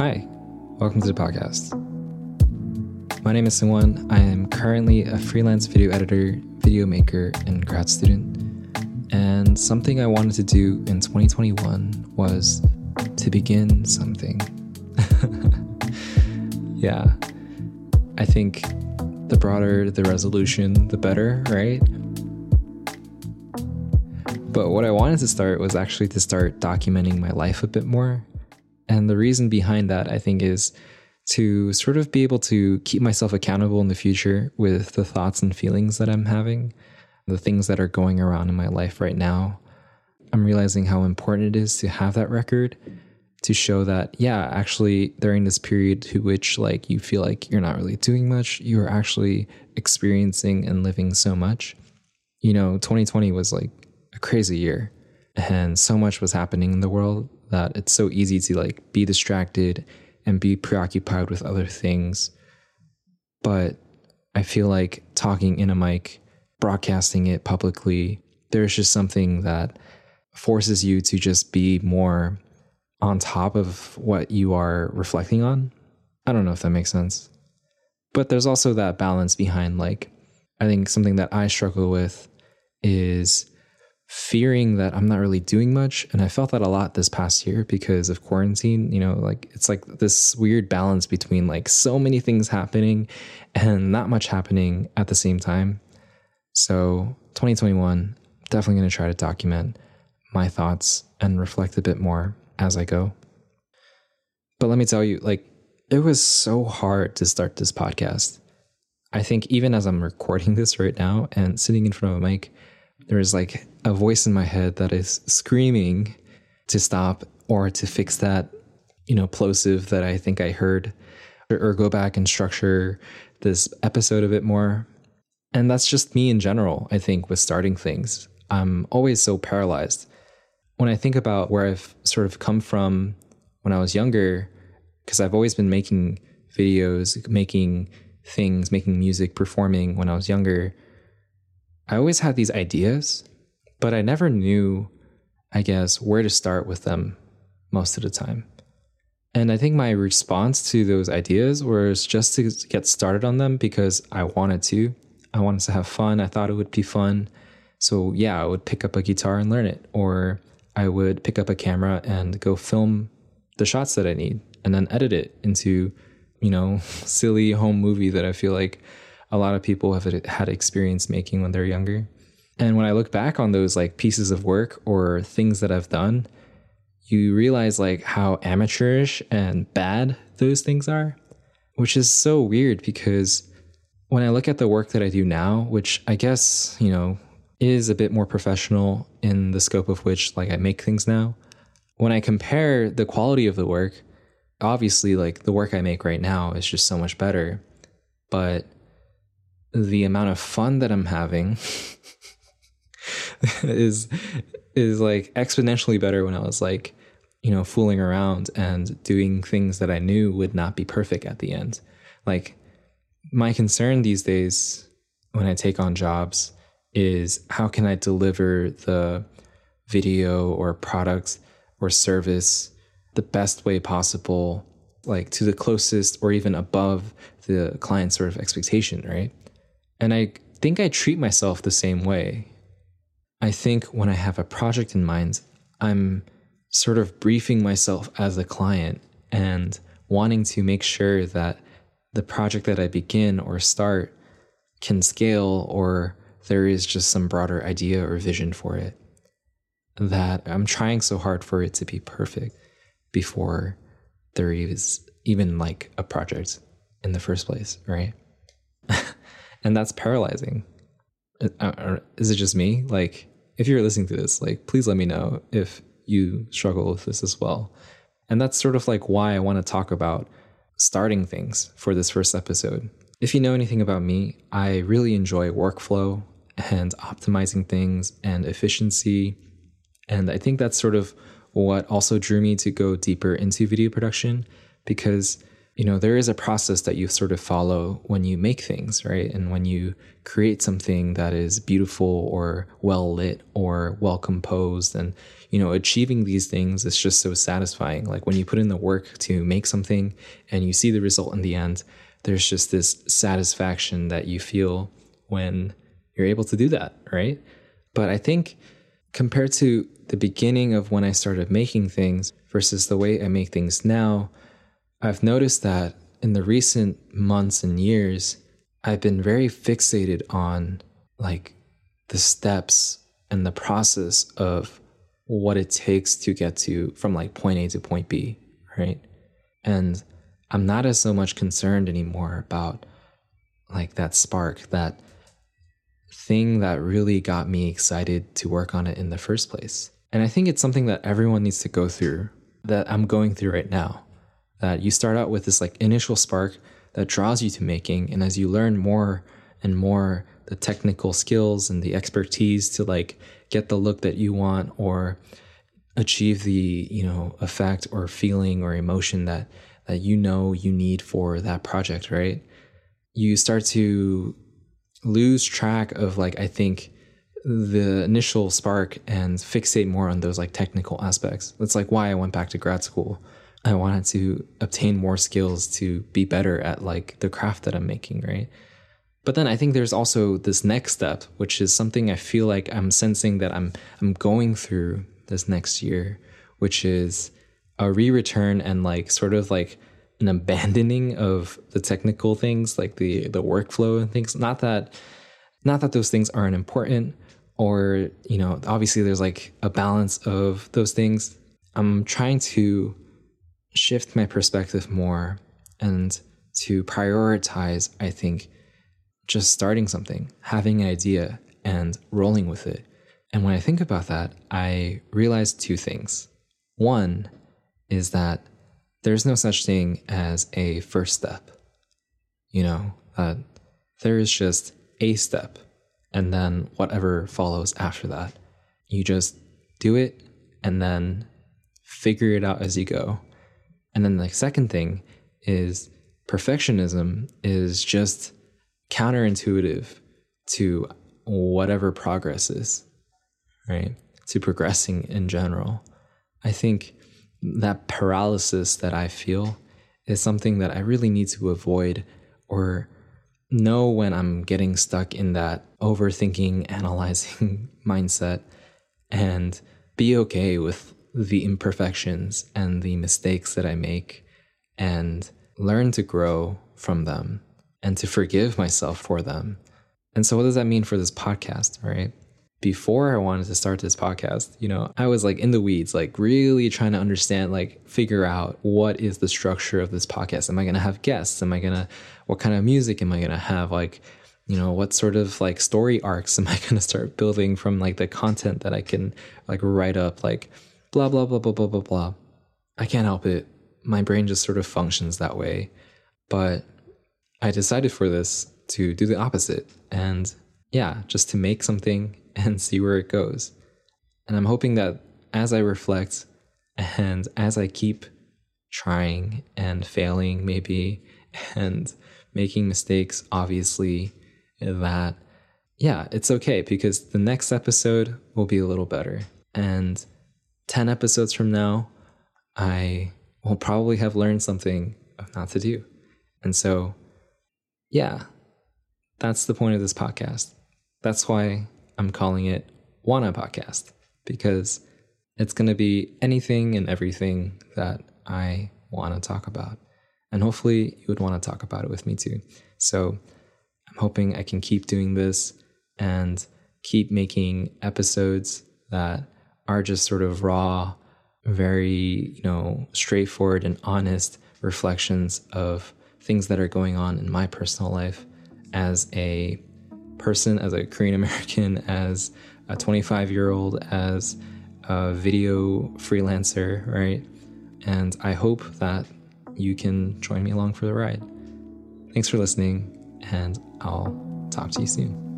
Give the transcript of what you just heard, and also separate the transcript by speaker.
Speaker 1: Hi, welcome to the podcast. My name is Seungwon. I am currently a freelance video editor, video maker, and grad student. And something I wanted to do in 2021 was to begin something. yeah, I think the broader the resolution, the better, right? But what I wanted to start was actually to start documenting my life a bit more. And the reason behind that, I think, is to sort of be able to keep myself accountable in the future with the thoughts and feelings that I'm having, the things that are going around in my life right now. I'm realizing how important it is to have that record to show that, yeah, actually, during this period to which like you feel like you're not really doing much, you're actually experiencing and living so much. You know, 2020 was like a crazy year and so much was happening in the world that it's so easy to like be distracted and be preoccupied with other things. But I feel like talking in a mic, broadcasting it publicly, there's just something that forces you to just be more on top of what you are reflecting on. I don't know if that makes sense. But there's also that balance behind like I think something that I struggle with is fearing that I'm not really doing much. And I felt that a lot this past year because of quarantine. You know, like it's like this weird balance between like so many things happening and not much happening at the same time. So, 2021, definitely going to try to document my thoughts and reflect a bit more as I go. But let me tell you, like, it was so hard to start this podcast. I think even as I'm recording this right now and sitting in front of a mic, there is like a voice in my head that is screaming to stop or to fix that, you know, plosive that I think I heard or, or go back and structure this episode a bit more. And that's just me in general, I think, with starting things. I'm always so paralyzed. When I think about where I've sort of come from when I was younger, because I've always been making videos, making things, making music, performing when I was younger I always had these ideas, but I never knew, I guess, where to start with them most of the time. And I think my response to those ideas was just to get started on them because I wanted to. I wanted to have fun. I thought it would be fun. So, yeah, I would pick up a guitar and learn it, or I would pick up a camera and go film the shots that I need and then edit it into, you know, silly home movie that I feel like a lot of people have had experience making when they're younger. And when I look back on those like pieces of work or things that I've done, you realize like how amateurish and bad those things are, which is so weird because when I look at the work that I do now, which I guess, you know, is a bit more professional in the scope of which like I make things now, when I compare the quality of the work, obviously like the work I make right now is just so much better. But the amount of fun that I'm having is is like exponentially better when I was like, you know, fooling around and doing things that I knew would not be perfect at the end. Like my concern these days when I take on jobs is how can I deliver the video or product or service the best way possible, like to the closest or even above the client's sort of expectation, right? And I think I treat myself the same way. I think when I have a project in mind, I'm sort of briefing myself as a client and wanting to make sure that the project that I begin or start can scale or there is just some broader idea or vision for it. That I'm trying so hard for it to be perfect before there is even like a project in the first place, right? And that's paralyzing. Uh, is it just me? Like, if you're listening to this, like, please let me know if you struggle with this as well. And that's sort of like why I want to talk about starting things for this first episode. If you know anything about me, I really enjoy workflow and optimizing things and efficiency. And I think that's sort of what also drew me to go deeper into video production because you know, there is a process that you sort of follow when you make things, right? And when you create something that is beautiful or well lit or well composed and you know, achieving these things is just so satisfying. Like when you put in the work to make something and you see the result in the end, there's just this satisfaction that you feel when you're able to do that, right? But I think compared to the beginning of when I started making things versus the way I make things now, I've noticed that in the recent months and years, I've been very fixated on like the steps and the process of what it takes to get to from like point A to point B, right? And I'm not as so much concerned anymore about like that spark, that thing that really got me excited to work on it in the first place. And I think it's something that everyone needs to go through that I'm going through right now that you start out with this like initial spark that draws you to making and as you learn more and more the technical skills and the expertise to like get the look that you want or achieve the you know effect or feeling or emotion that that you know you need for that project right? You start to lose track of like i think the initial spark and fixate more on those like technical aspects. That's like why i went back to grad school I wanted to obtain more skills to be better at like the craft that I'm making, right? But then I think there's also this next step, which is something I feel like I'm sensing that I'm I'm going through this next year, which is a re-return and like sort of like an abandoning of the technical things, like the the workflow and things. Not that not that those things aren't important, or you know, obviously there's like a balance of those things. I'm trying to shift my perspective more and to prioritize, I think, just starting something, having an idea, and rolling with it. And when I think about that, I realize two things. One is that there's no such thing as a first step. You know, that there is just a step and then whatever follows after that. You just do it and then figure it out as you go. And then the second thing is perfectionism is just counterintuitive to whatever progress is, right? To progressing in general. I think that paralysis that I feel is something that I really need to avoid or know when I'm getting stuck in that overthinking, analyzing mindset and be okay with the imperfections and the mistakes that I make and learn to grow from them and to forgive myself for them. And so, what does that mean for this podcast, right? Before I wanted to start this podcast, you know, I was like in the weeds, like really trying to understand, like figure out what is the structure of this podcast. Am I going to have guests? Am I going to, what kind of music am I going to have? Like, you know, what sort of like story arcs am I going to start building from like the content that I can like write up? Like, blah, blah, blah, blah, blah, blah, blah. I can't help it. My brain just sort of functions that way. But I decided for this to do the opposite and yeah, just to make something and see where it goes. And I'm hoping that as I reflect and as I keep trying and failing, maybe, and making mistakes, obviously, that yeah, it's okay because the next episode will be a little better. And 10 episodes from now, I will probably have learned something of not to do. And so, yeah, that's the point of this podcast. That's why I'm calling it Wonna Podcast, because it's going to be anything and everything that I want to talk about. And hopefully, you would want to talk about it with me too. So, I'm hoping I can keep doing this and keep making episodes that are just sort of raw, very, you know, straightforward and honest reflections of things that are going on in my personal life as a person, as a Korean American, as a 25 year old, as a video freelancer, right? And I hope that you can join me along for the ride. Thanks for listening, and I'll talk to you soon.